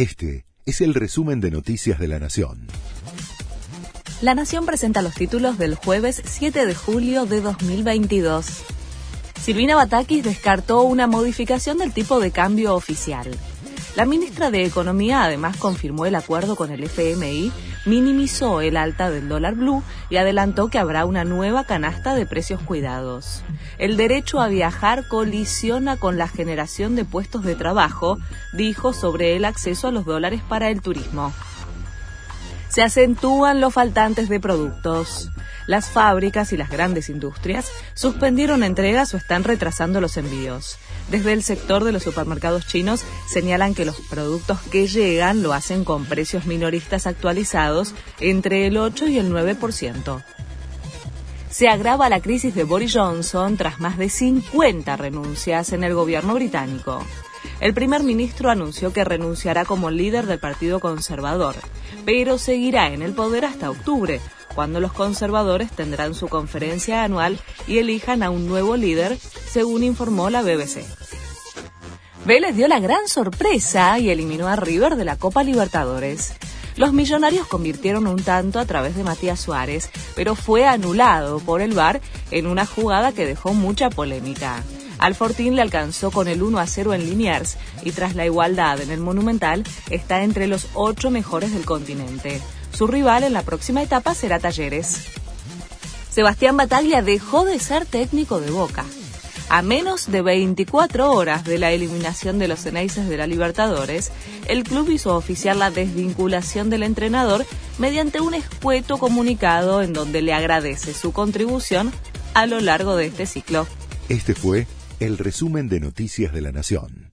Este es el resumen de Noticias de la Nación. La Nación presenta los títulos del jueves 7 de julio de 2022. Silvina Batakis descartó una modificación del tipo de cambio oficial. La ministra de Economía además confirmó el acuerdo con el FMI, minimizó el alta del dólar blue y adelantó que habrá una nueva canasta de precios cuidados. El derecho a viajar colisiona con la generación de puestos de trabajo, dijo sobre el acceso a los dólares para el turismo se acentúan los faltantes de productos. Las fábricas y las grandes industrias suspendieron entregas o están retrasando los envíos. Desde el sector de los supermercados chinos señalan que los productos que llegan lo hacen con precios minoristas actualizados entre el 8 y el 9%. Se agrava la crisis de Boris Johnson tras más de 50 renuncias en el gobierno británico. El primer ministro anunció que renunciará como líder del Partido Conservador, pero seguirá en el poder hasta octubre, cuando los conservadores tendrán su conferencia anual y elijan a un nuevo líder, según informó la BBC. Vélez dio la gran sorpresa y eliminó a River de la Copa Libertadores. Los millonarios convirtieron un tanto a través de Matías Suárez, pero fue anulado por el VAR en una jugada que dejó mucha polémica. Al Fortín le alcanzó con el 1 a 0 en Liniers y tras la igualdad en el Monumental está entre los ocho mejores del continente. Su rival en la próxima etapa será Talleres. Sebastián Bataglia dejó de ser técnico de Boca. A menos de 24 horas de la eliminación de los Ceneices de la Libertadores, el club hizo oficial la desvinculación del entrenador mediante un escueto comunicado en donde le agradece su contribución a lo largo de este ciclo. Este fue el resumen de Noticias de la Nación.